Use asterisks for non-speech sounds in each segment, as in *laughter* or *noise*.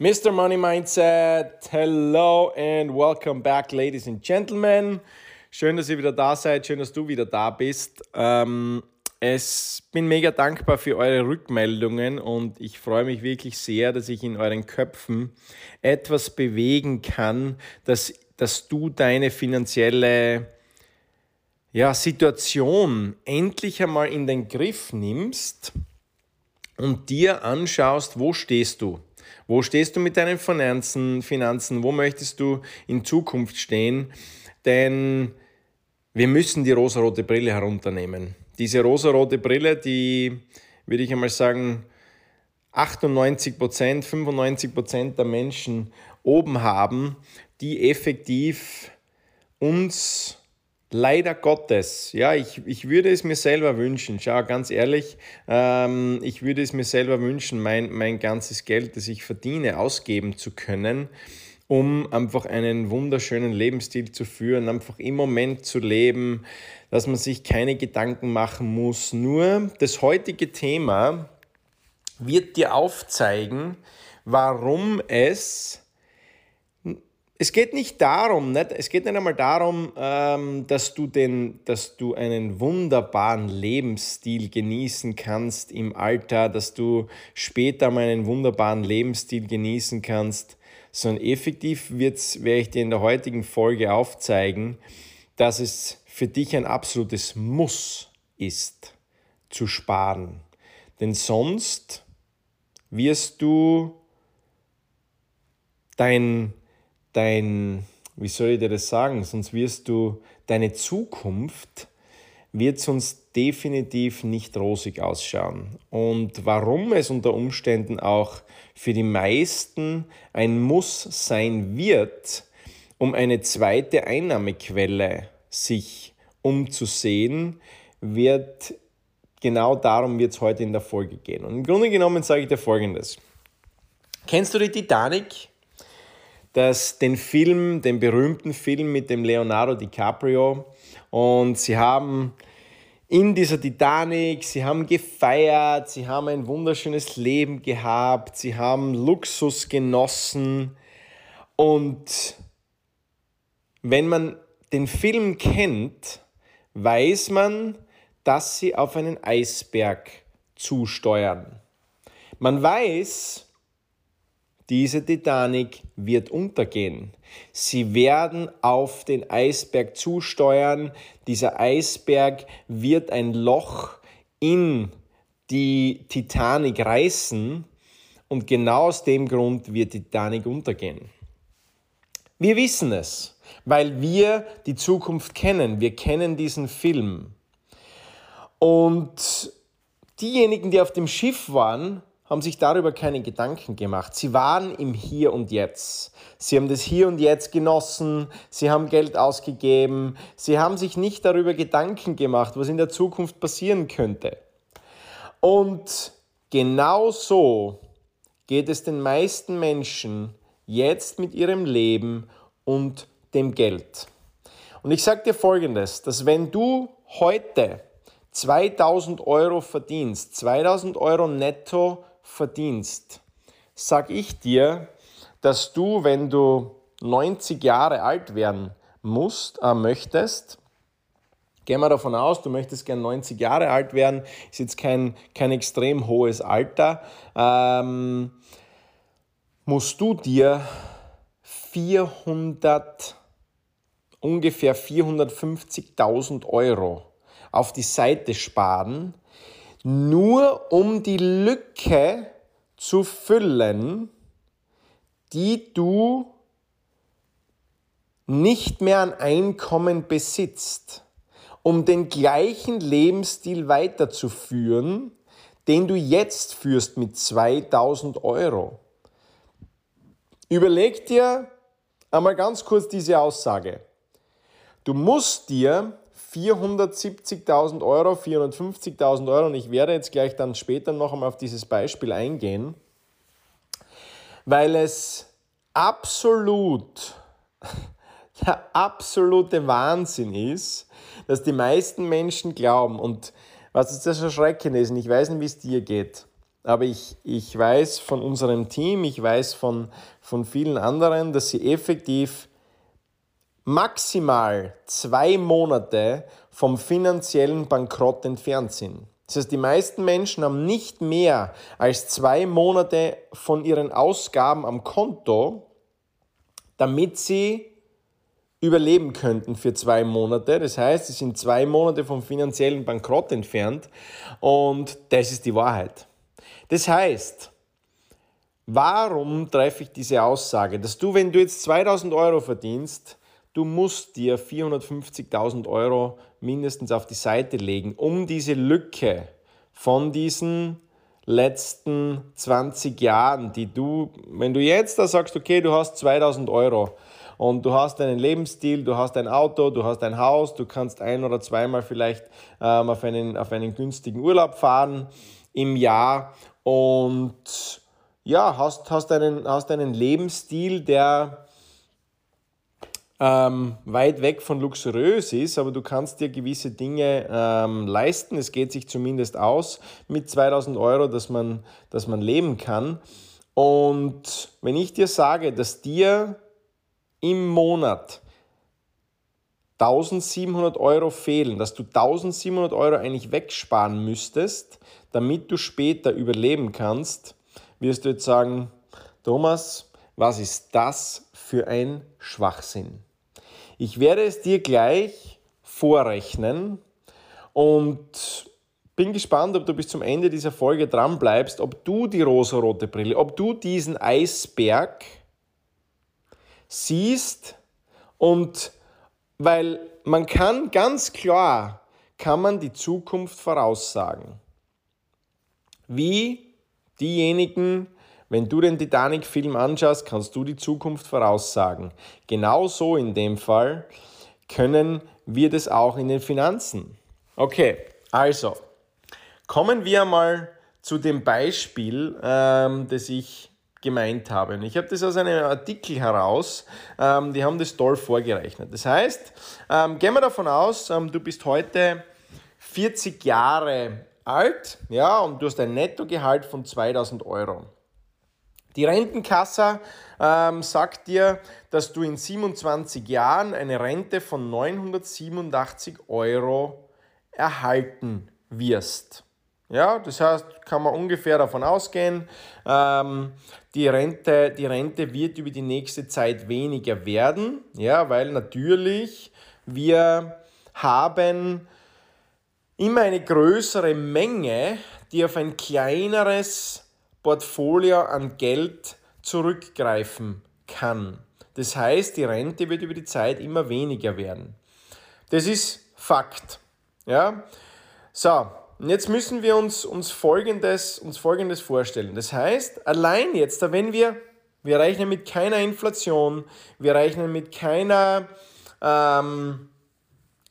Mr. Money Mindset, hello and welcome back, ladies and gentlemen. Schön, dass ihr wieder da seid, schön, dass du wieder da bist. Ähm, es bin mega dankbar für eure Rückmeldungen und ich freue mich wirklich sehr, dass ich in euren Köpfen etwas bewegen kann, dass, dass du deine finanzielle ja, Situation endlich einmal in den Griff nimmst und dir anschaust, wo stehst du? Wo stehst du mit deinen Finanzen, Finanzen? Wo möchtest du in Zukunft stehen? Denn wir müssen die rosarote Brille herunternehmen. Diese rosarote Brille, die würde ich einmal sagen, 98 Prozent, 95 Prozent der Menschen oben haben, die effektiv uns Leider Gottes, ja, ich, ich würde es mir selber wünschen. Schau, ganz ehrlich, ähm, ich würde es mir selber wünschen, mein, mein ganzes Geld, das ich verdiene, ausgeben zu können, um einfach einen wunderschönen Lebensstil zu führen, einfach im Moment zu leben, dass man sich keine Gedanken machen muss. Nur das heutige Thema wird dir aufzeigen, warum es es geht nicht darum, nicht? es geht nicht einmal darum, ähm, dass, du den, dass du einen wunderbaren Lebensstil genießen kannst im Alter, dass du später mal einen wunderbaren Lebensstil genießen kannst, sondern effektiv werde ich dir in der heutigen Folge aufzeigen, dass es für dich ein absolutes Muss ist, zu sparen. Denn sonst wirst du dein dein, wie soll ich dir das sagen, sonst wirst du, deine Zukunft wird sonst definitiv nicht rosig ausschauen. Und warum es unter Umständen auch für die meisten ein Muss sein wird, um eine zweite Einnahmequelle sich umzusehen, wird genau darum wird es heute in der Folge gehen. Und im Grunde genommen sage ich dir Folgendes. Kennst du die Titanic? Das, den Film, den berühmten Film mit dem Leonardo DiCaprio. Und sie haben in dieser Titanic, sie haben gefeiert, sie haben ein wunderschönes Leben gehabt, sie haben Luxus genossen. Und wenn man den Film kennt, weiß man, dass sie auf einen Eisberg zusteuern. Man weiß, diese Titanic wird untergehen. Sie werden auf den Eisberg zusteuern. Dieser Eisberg wird ein Loch in die Titanic reißen und genau aus dem Grund wird die Titanic untergehen. Wir wissen es, weil wir die Zukunft kennen. Wir kennen diesen Film. Und diejenigen, die auf dem Schiff waren, haben sich darüber keine Gedanken gemacht. Sie waren im Hier und Jetzt. Sie haben das Hier und Jetzt genossen, sie haben Geld ausgegeben, sie haben sich nicht darüber Gedanken gemacht, was in der Zukunft passieren könnte. Und genau so geht es den meisten Menschen jetzt mit ihrem Leben und dem Geld. Und ich sage dir Folgendes, dass wenn du heute 2000 Euro verdienst, 2000 Euro netto verdienst, sag ich dir, dass du, wenn du 90 Jahre alt werden musst, äh, möchtest, gehen wir davon aus, du möchtest gern 90 Jahre alt werden, ist jetzt kein, kein extrem hohes Alter, ähm, musst du dir 400, ungefähr 450.000 Euro auf die Seite sparen, nur um die Lücke zu füllen, die du nicht mehr an Einkommen besitzt, um den gleichen Lebensstil weiterzuführen, den du jetzt führst mit 2000 Euro. Überleg dir einmal ganz kurz diese Aussage. Du musst dir 470.000 Euro, 450.000 Euro. Und ich werde jetzt gleich dann später noch einmal auf dieses Beispiel eingehen, weil es absolut *laughs* der absolute Wahnsinn ist, dass die meisten Menschen glauben. Und was ist das Erschreckende ist, und ich weiß nicht, wie es dir geht, aber ich, ich weiß von unserem Team, ich weiß von, von vielen anderen, dass sie effektiv maximal zwei Monate vom finanziellen Bankrott entfernt sind. Das heißt, die meisten Menschen haben nicht mehr als zwei Monate von ihren Ausgaben am Konto, damit sie überleben könnten für zwei Monate. Das heißt, sie sind zwei Monate vom finanziellen Bankrott entfernt und das ist die Wahrheit. Das heißt, warum treffe ich diese Aussage, dass du, wenn du jetzt 2000 Euro verdienst, du musst dir 450.000 Euro mindestens auf die Seite legen, um diese Lücke von diesen letzten 20 Jahren, die du, wenn du jetzt da sagst, okay, du hast 2000 Euro, und du hast einen Lebensstil, du hast ein Auto, du hast ein Haus, du kannst ein oder zweimal vielleicht ähm, auf, einen, auf einen günstigen Urlaub fahren im Jahr und ja, hast, hast, einen, hast einen Lebensstil, der ähm, weit weg von luxuriös ist, aber du kannst dir gewisse Dinge ähm, leisten. Es geht sich zumindest aus mit 2000 Euro, dass man, dass man leben kann. Und wenn ich dir sage, dass dir im Monat 1700 Euro fehlen, dass du 1700 Euro eigentlich wegsparen müsstest, damit du später überleben kannst, wirst du jetzt sagen, Thomas, was ist das für ein Schwachsinn? Ich werde es dir gleich vorrechnen und bin gespannt, ob du bis zum Ende dieser Folge dran bleibst, ob du die rosarote Brille, ob du diesen Eisberg siehst und weil man kann ganz klar, kann man die Zukunft voraussagen. Wie diejenigen, wenn du den Titanic-Film anschaust, kannst du die Zukunft voraussagen. Genauso in dem Fall können wir das auch in den Finanzen. Okay, also kommen wir mal zu dem Beispiel, ähm, das ich gemeint habe. Und ich habe das aus einem Artikel heraus, ähm, die haben das toll vorgerechnet. Das heißt, ähm, gehen wir davon aus, ähm, du bist heute 40 Jahre alt ja, und du hast ein Nettogehalt von 2000 Euro. Die Rentenkasse ähm, sagt dir, dass du in 27 Jahren eine Rente von 987 Euro erhalten wirst. Ja, das heißt, kann man ungefähr davon ausgehen, ähm, die, Rente, die Rente wird über die nächste Zeit weniger werden, ja, weil natürlich wir haben immer eine größere Menge, die auf ein kleineres Portfolio an Geld zurückgreifen kann. Das heißt, die Rente wird über die Zeit immer weniger werden. Das ist Fakt. Ja? So, und jetzt müssen wir uns, uns, Folgendes, uns Folgendes vorstellen. Das heißt, allein jetzt, wenn wir, wir rechnen mit keiner Inflation, wir rechnen mit keiner, ähm,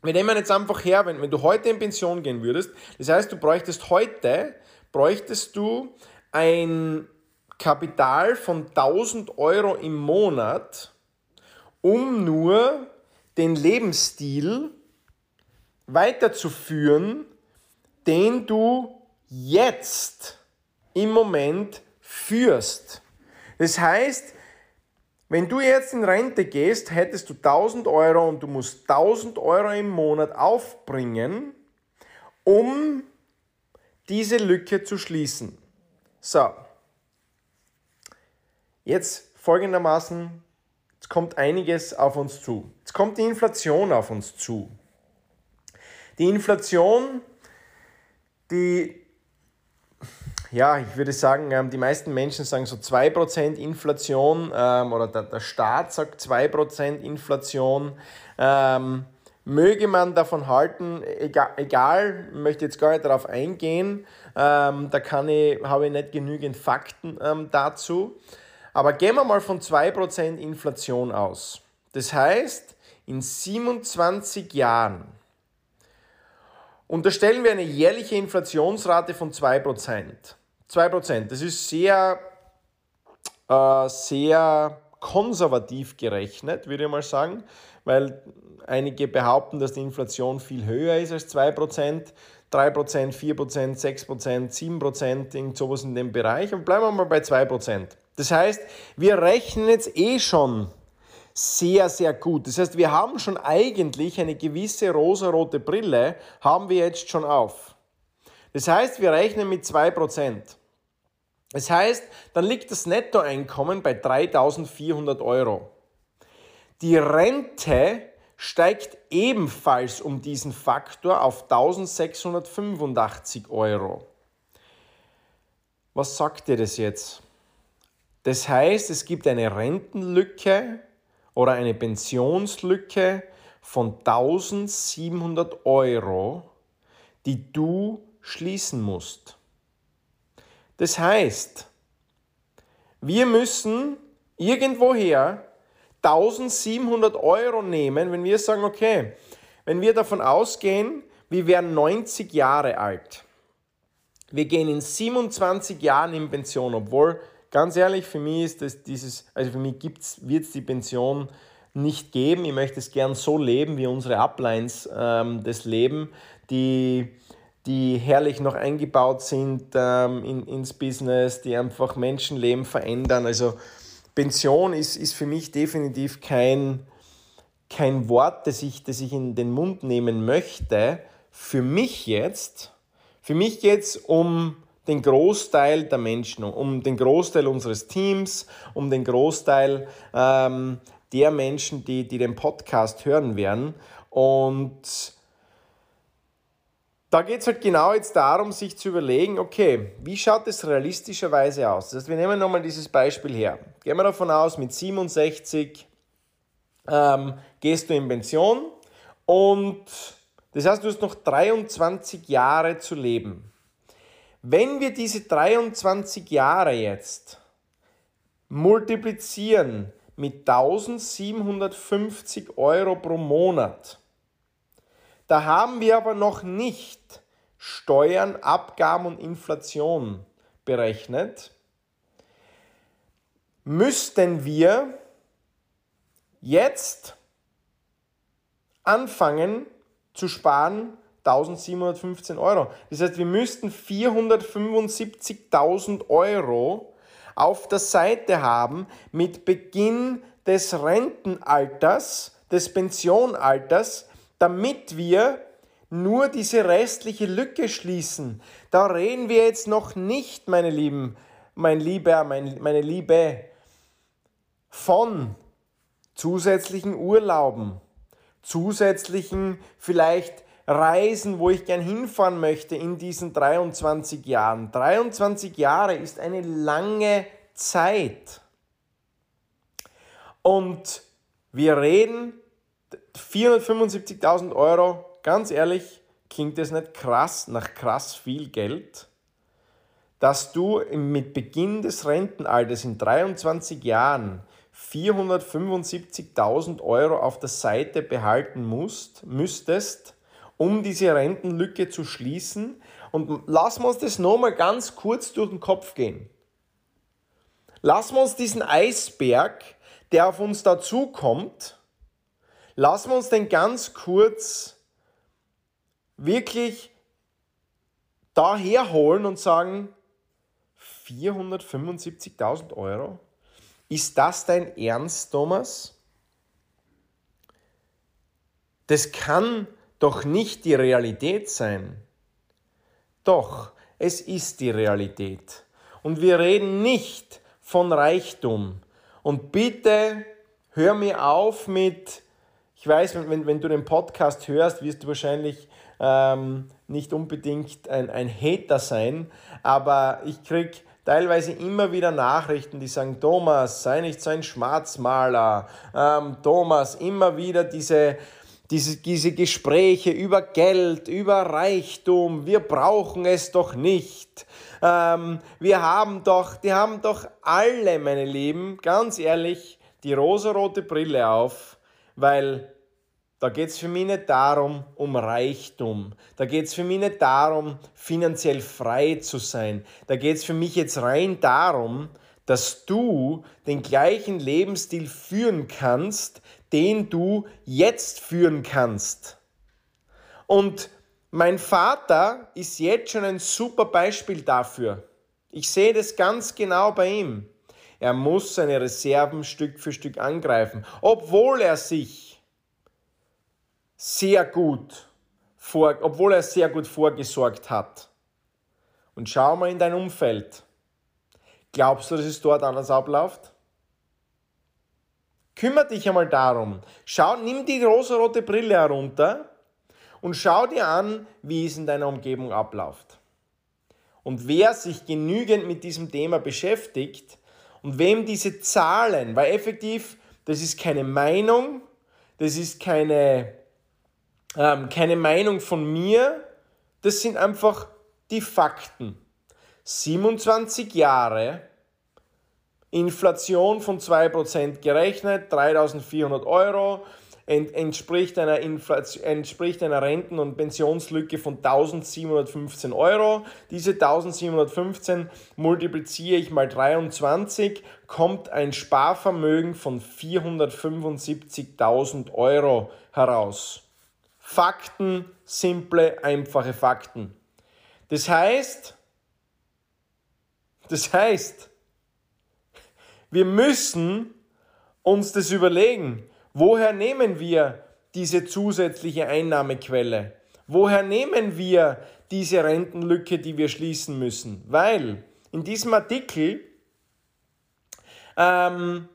wir nehmen jetzt einfach her, wenn, wenn du heute in Pension gehen würdest, das heißt, du bräuchtest heute, bräuchtest du ein Kapital von 1000 Euro im Monat, um nur den Lebensstil weiterzuführen, den du jetzt im Moment führst. Das heißt, wenn du jetzt in Rente gehst, hättest du 1000 Euro und du musst 1000 Euro im Monat aufbringen, um diese Lücke zu schließen. So, jetzt folgendermaßen, es kommt einiges auf uns zu. Jetzt kommt die Inflation auf uns zu. Die Inflation die, ja, ich würde sagen, ähm, die meisten Menschen sagen so 2% Inflation ähm, oder der, der Staat sagt 2% Inflation. Ähm, möge man davon halten, egal, egal, möchte jetzt gar nicht darauf eingehen, ähm, da kann ich, habe ich nicht genügend Fakten ähm, dazu. Aber gehen wir mal von 2% Inflation aus. Das heißt, in 27 Jahren Unterstellen wir eine jährliche Inflationsrate von 2%. 2%, das ist sehr, äh, sehr konservativ gerechnet, würde ich mal sagen, weil einige behaupten, dass die Inflation viel höher ist als 2%, 3%, 4%, 6%, 7%, irgend sowas in dem Bereich. Und bleiben wir mal bei 2%. Das heißt, wir rechnen jetzt eh schon sehr, sehr gut. Das heißt, wir haben schon eigentlich eine gewisse rosarote Brille, haben wir jetzt schon auf. Das heißt, wir rechnen mit 2%. Das heißt, dann liegt das Nettoeinkommen bei 3400 Euro. Die Rente steigt ebenfalls um diesen Faktor auf 1685 Euro. Was sagt dir das jetzt? Das heißt, es gibt eine Rentenlücke oder eine Pensionslücke von 1700 Euro, die du schließen musst. Das heißt, wir müssen irgendwoher 1700 Euro nehmen, wenn wir sagen, okay, wenn wir davon ausgehen, wir wären 90 Jahre alt. Wir gehen in 27 Jahren in Pension, obwohl, ganz ehrlich, für mich ist das dieses, also für mich wird es die Pension nicht geben. Ich möchte es gern so leben, wie unsere Uplines ähm, das leben, die die herrlich noch eingebaut sind ähm, in, ins Business, die einfach Menschenleben verändern. Also Pension ist, ist für mich definitiv kein, kein Wort, das ich, das ich in den Mund nehmen möchte. Für mich jetzt, für mich es um den Großteil der Menschen, um den Großteil unseres Teams, um den Großteil ähm, der Menschen, die, die den Podcast hören werden. Und da geht es halt genau jetzt darum, sich zu überlegen, okay, wie schaut es realistischerweise aus? Das heißt, wir nehmen nochmal dieses Beispiel her. Gehen wir davon aus, mit 67 ähm, gehst du in Pension und das heißt, du hast noch 23 Jahre zu leben. Wenn wir diese 23 Jahre jetzt multiplizieren mit 1750 Euro pro Monat, da haben wir aber noch nicht Steuern, Abgaben und Inflation berechnet. Müssten wir jetzt anfangen zu sparen 1715 Euro. Das heißt, wir müssten 475.000 Euro auf der Seite haben mit Beginn des Rentenalters, des Pensionalters, damit wir nur diese restliche Lücke schließen. Da reden wir jetzt noch nicht, meine Lieben, mein Lieber, mein, meine Liebe, von zusätzlichen Urlauben, zusätzlichen vielleicht Reisen, wo ich gern hinfahren möchte in diesen 23 Jahren. 23 Jahre ist eine lange Zeit. Und wir reden 475.000 Euro, ganz ehrlich, klingt das nicht krass nach krass viel Geld, dass du mit Beginn des Rentenalters in 23 Jahren 475.000 Euro auf der Seite behalten musst, müsstest, um diese Rentenlücke zu schließen. Und lassen wir uns das nochmal ganz kurz durch den Kopf gehen. Lassen wir uns diesen Eisberg, der auf uns dazukommt, Lassen wir uns den ganz kurz wirklich daher holen und sagen, 475.000 Euro? Ist das dein Ernst, Thomas? Das kann doch nicht die Realität sein. Doch, es ist die Realität. Und wir reden nicht von Reichtum. Und bitte hör mir auf mit, ich weiß, wenn, wenn du den Podcast hörst, wirst du wahrscheinlich ähm, nicht unbedingt ein, ein Hater sein, aber ich kriege teilweise immer wieder Nachrichten, die sagen, Thomas, sei nicht so ein Schwarzmaler. Ähm, Thomas, immer wieder diese, diese, diese Gespräche über Geld, über Reichtum. Wir brauchen es doch nicht. Ähm, wir haben doch, die haben doch alle, meine Lieben, ganz ehrlich, die rosarote Brille auf weil da geht es für mich nicht darum, um Reichtum. Da geht es für mich nicht darum, finanziell frei zu sein. Da geht es für mich jetzt rein darum, dass du den gleichen Lebensstil führen kannst, den du jetzt führen kannst. Und mein Vater ist jetzt schon ein super Beispiel dafür. Ich sehe das ganz genau bei ihm. Er muss seine Reserven Stück für Stück angreifen, obwohl er sich sehr gut vor, obwohl er sehr gut vorgesorgt hat. Und schau mal in dein Umfeld. Glaubst du, dass es dort anders abläuft? Kümmere dich einmal darum. Schau, nimm die rosarote Brille herunter und schau dir an, wie es in deiner Umgebung abläuft. Und wer sich genügend mit diesem Thema beschäftigt und wem diese Zahlen, weil effektiv, das ist keine Meinung, das ist keine, ähm, keine Meinung von mir, das sind einfach die Fakten. 27 Jahre Inflation von 2% gerechnet, 3400 Euro, entspricht einer, Inflation, entspricht einer Renten- und Pensionslücke von 1715 Euro. Diese 1715 multipliziere ich mal 23, kommt ein Sparvermögen von 475.000 Euro heraus. Fakten, simple, einfache Fakten. Das heißt, das heißt, wir müssen uns das überlegen. Woher nehmen wir diese zusätzliche Einnahmequelle? Woher nehmen wir diese Rentenlücke, die wir schließen müssen? Weil in diesem Artikel ähm,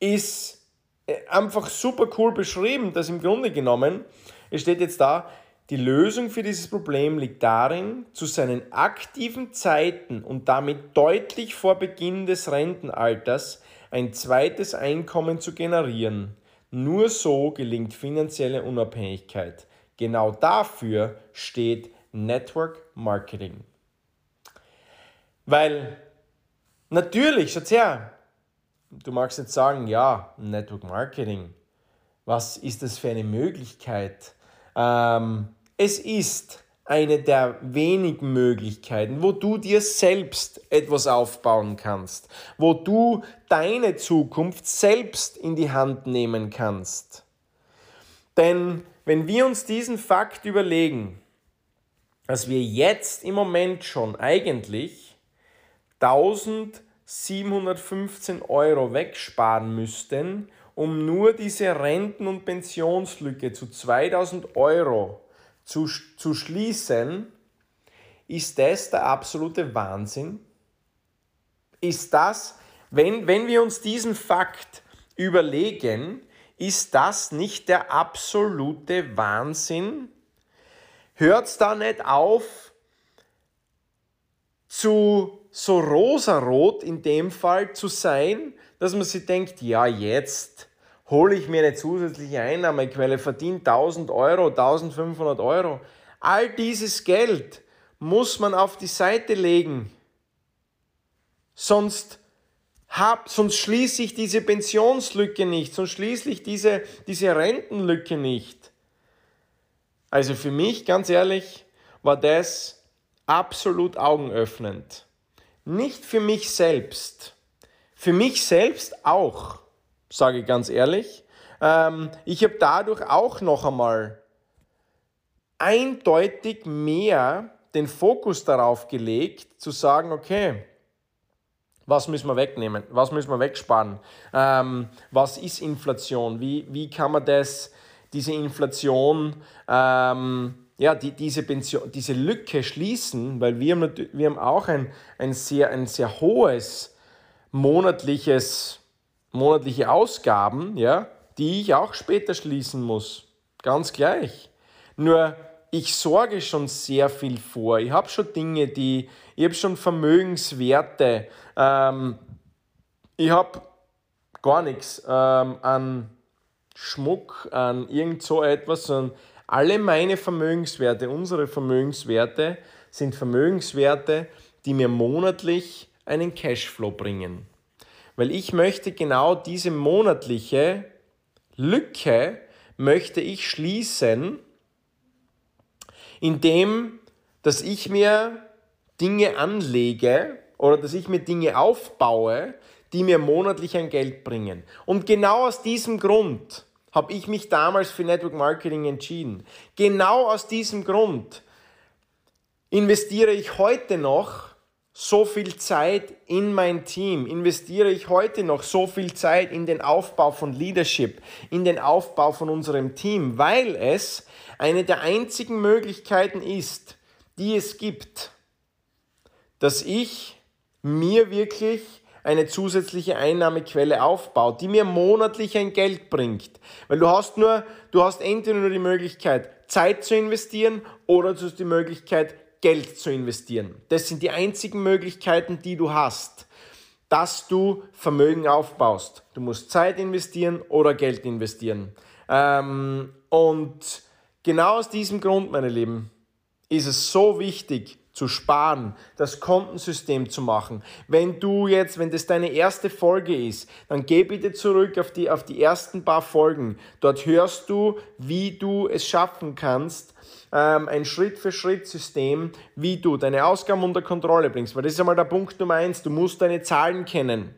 ist äh, einfach super cool beschrieben, dass im Grunde genommen, es steht jetzt da, die Lösung für dieses Problem liegt darin, zu seinen aktiven Zeiten und damit deutlich vor Beginn des Rentenalters ein zweites Einkommen zu generieren. Nur so gelingt finanzielle Unabhängigkeit. Genau dafür steht Network Marketing. Weil natürlich, schaut her, du magst jetzt sagen, ja, Network Marketing, was ist das für eine Möglichkeit? Ähm, es ist eine der wenigen Möglichkeiten, wo du dir selbst etwas aufbauen kannst, wo du deine Zukunft selbst in die Hand nehmen kannst. Denn wenn wir uns diesen Fakt überlegen, dass wir jetzt im Moment schon eigentlich 1715 Euro wegsparen müssten, um nur diese Renten- und Pensionslücke zu 2000 Euro zu, zu schließen, ist das der absolute Wahnsinn? Ist das, wenn, wenn wir uns diesen Fakt überlegen, ist das nicht der absolute Wahnsinn? Hört es da nicht auf, zu so rosarot in dem Fall zu sein, dass man sich denkt, ja jetzt hole ich mir eine zusätzliche Einnahmequelle, verdiene 1000 Euro, 1500 Euro. All dieses Geld muss man auf die Seite legen. Sonst, hab, sonst schließe ich diese Pensionslücke nicht, sonst schließe ich diese, diese Rentenlücke nicht. Also für mich, ganz ehrlich, war das absolut augenöffnend. Nicht für mich selbst, für mich selbst auch sage ich ganz ehrlich. Ähm, ich habe dadurch auch noch einmal eindeutig mehr den Fokus darauf gelegt, zu sagen, okay, was müssen wir wegnehmen? Was müssen wir wegsparen? Ähm, was ist Inflation? Wie, wie kann man das, diese Inflation, ähm, ja, die, diese, Pension, diese Lücke schließen? Weil wir haben, wir haben auch ein, ein, sehr, ein sehr hohes monatliches monatliche Ausgaben, ja, die ich auch später schließen muss. Ganz gleich. Nur ich sorge schon sehr viel vor. Ich habe schon Dinge, die, ich habe schon Vermögenswerte. Ähm, ich habe gar nichts ähm, an Schmuck, an irgend so etwas, sondern alle meine Vermögenswerte, unsere Vermögenswerte sind Vermögenswerte, die mir monatlich einen Cashflow bringen weil ich möchte genau diese monatliche Lücke möchte ich schließen, indem dass ich mir Dinge anlege oder dass ich mir Dinge aufbaue, die mir monatlich ein Geld bringen. Und genau aus diesem Grund habe ich mich damals für Network Marketing entschieden. Genau aus diesem Grund investiere ich heute noch so viel Zeit in mein Team, investiere ich heute noch so viel Zeit in den Aufbau von Leadership, in den Aufbau von unserem Team, weil es eine der einzigen Möglichkeiten ist, die es gibt, dass ich mir wirklich eine zusätzliche Einnahmequelle aufbaut, die mir monatlich ein Geld bringt. Weil du hast nur, du hast entweder nur die Möglichkeit, Zeit zu investieren oder du hast die Möglichkeit, Geld zu investieren. Das sind die einzigen Möglichkeiten, die du hast, dass du Vermögen aufbaust. Du musst Zeit investieren oder Geld investieren. Ähm, und genau aus diesem Grund, meine Lieben, ist es so wichtig, zu sparen, das Kontensystem zu machen. Wenn du jetzt, wenn das deine erste Folge ist, dann geh bitte zurück auf die, auf die ersten paar Folgen. Dort hörst du, wie du es schaffen kannst, ähm, ein Schritt-für-Schritt-System, wie du deine Ausgaben unter Kontrolle bringst. Weil das ist einmal der Punkt Nummer eins. Du musst deine Zahlen kennen.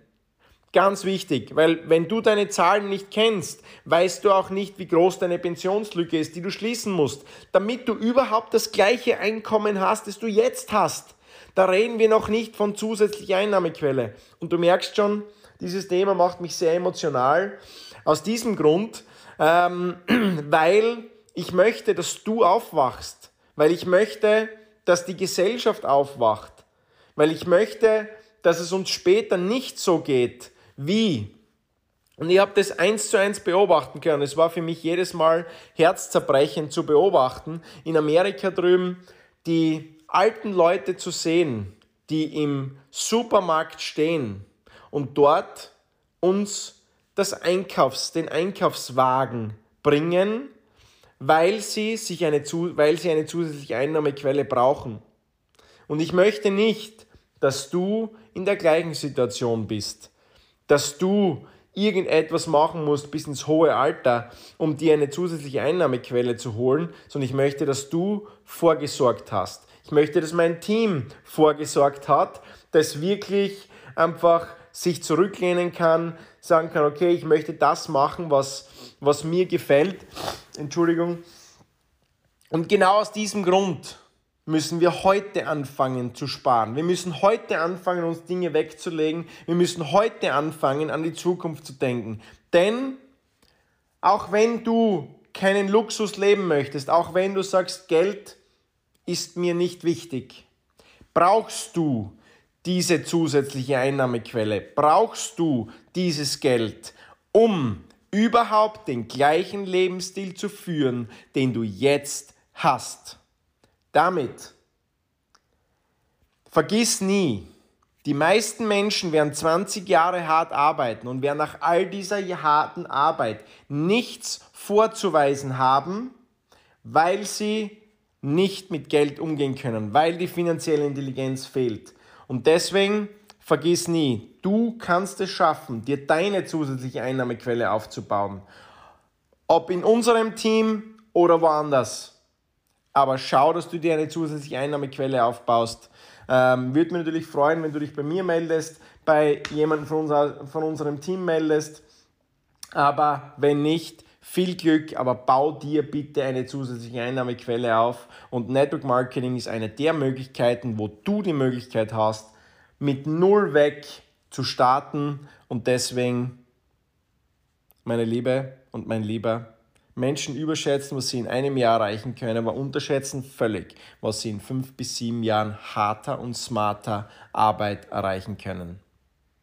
Ganz wichtig, weil wenn du deine Zahlen nicht kennst, weißt du auch nicht, wie groß deine Pensionslücke ist, die du schließen musst, damit du überhaupt das gleiche Einkommen hast, das du jetzt hast. Da reden wir noch nicht von zusätzlicher Einnahmequelle. Und du merkst schon, dieses Thema macht mich sehr emotional. Aus diesem Grund, ähm, *clears throat* weil ich möchte, dass du aufwachst, weil ich möchte, dass die Gesellschaft aufwacht, weil ich möchte, dass es uns später nicht so geht, wie? Und ich habe das eins zu eins beobachten können. Es war für mich jedes Mal herzzerbrechend zu beobachten, in Amerika drüben die alten Leute zu sehen, die im Supermarkt stehen und dort uns das Einkaufs, den Einkaufswagen bringen, weil sie, sich eine, weil sie eine zusätzliche Einnahmequelle brauchen. Und ich möchte nicht, dass du in der gleichen Situation bist dass du irgendetwas machen musst bis ins hohe Alter, um dir eine zusätzliche Einnahmequelle zu holen, sondern ich möchte, dass du vorgesorgt hast. Ich möchte, dass mein Team vorgesorgt hat, das wirklich einfach sich zurücklehnen kann, sagen kann, okay, ich möchte das machen, was, was mir gefällt. Entschuldigung. Und genau aus diesem Grund müssen wir heute anfangen zu sparen. Wir müssen heute anfangen, uns Dinge wegzulegen. Wir müssen heute anfangen, an die Zukunft zu denken. Denn auch wenn du keinen Luxus leben möchtest, auch wenn du sagst, Geld ist mir nicht wichtig, brauchst du diese zusätzliche Einnahmequelle, brauchst du dieses Geld, um überhaupt den gleichen Lebensstil zu führen, den du jetzt hast. Damit vergiss nie, die meisten Menschen werden 20 Jahre hart arbeiten und werden nach all dieser harten Arbeit nichts vorzuweisen haben, weil sie nicht mit Geld umgehen können, weil die finanzielle Intelligenz fehlt. Und deswegen vergiss nie, du kannst es schaffen, dir deine zusätzliche Einnahmequelle aufzubauen. Ob in unserem Team oder woanders aber schau, dass du dir eine zusätzliche Einnahmequelle aufbaust. Ähm, Würde mich natürlich freuen, wenn du dich bei mir meldest, bei jemandem von, unser, von unserem Team meldest. Aber wenn nicht, viel Glück, aber bau dir bitte eine zusätzliche Einnahmequelle auf. Und Network Marketing ist eine der Möglichkeiten, wo du die Möglichkeit hast, mit null weg zu starten. Und deswegen, meine Liebe und mein Lieber, Menschen überschätzen, was sie in einem Jahr erreichen können, aber unterschätzen völlig, was sie in fünf bis sieben Jahren harter und smarter Arbeit erreichen können.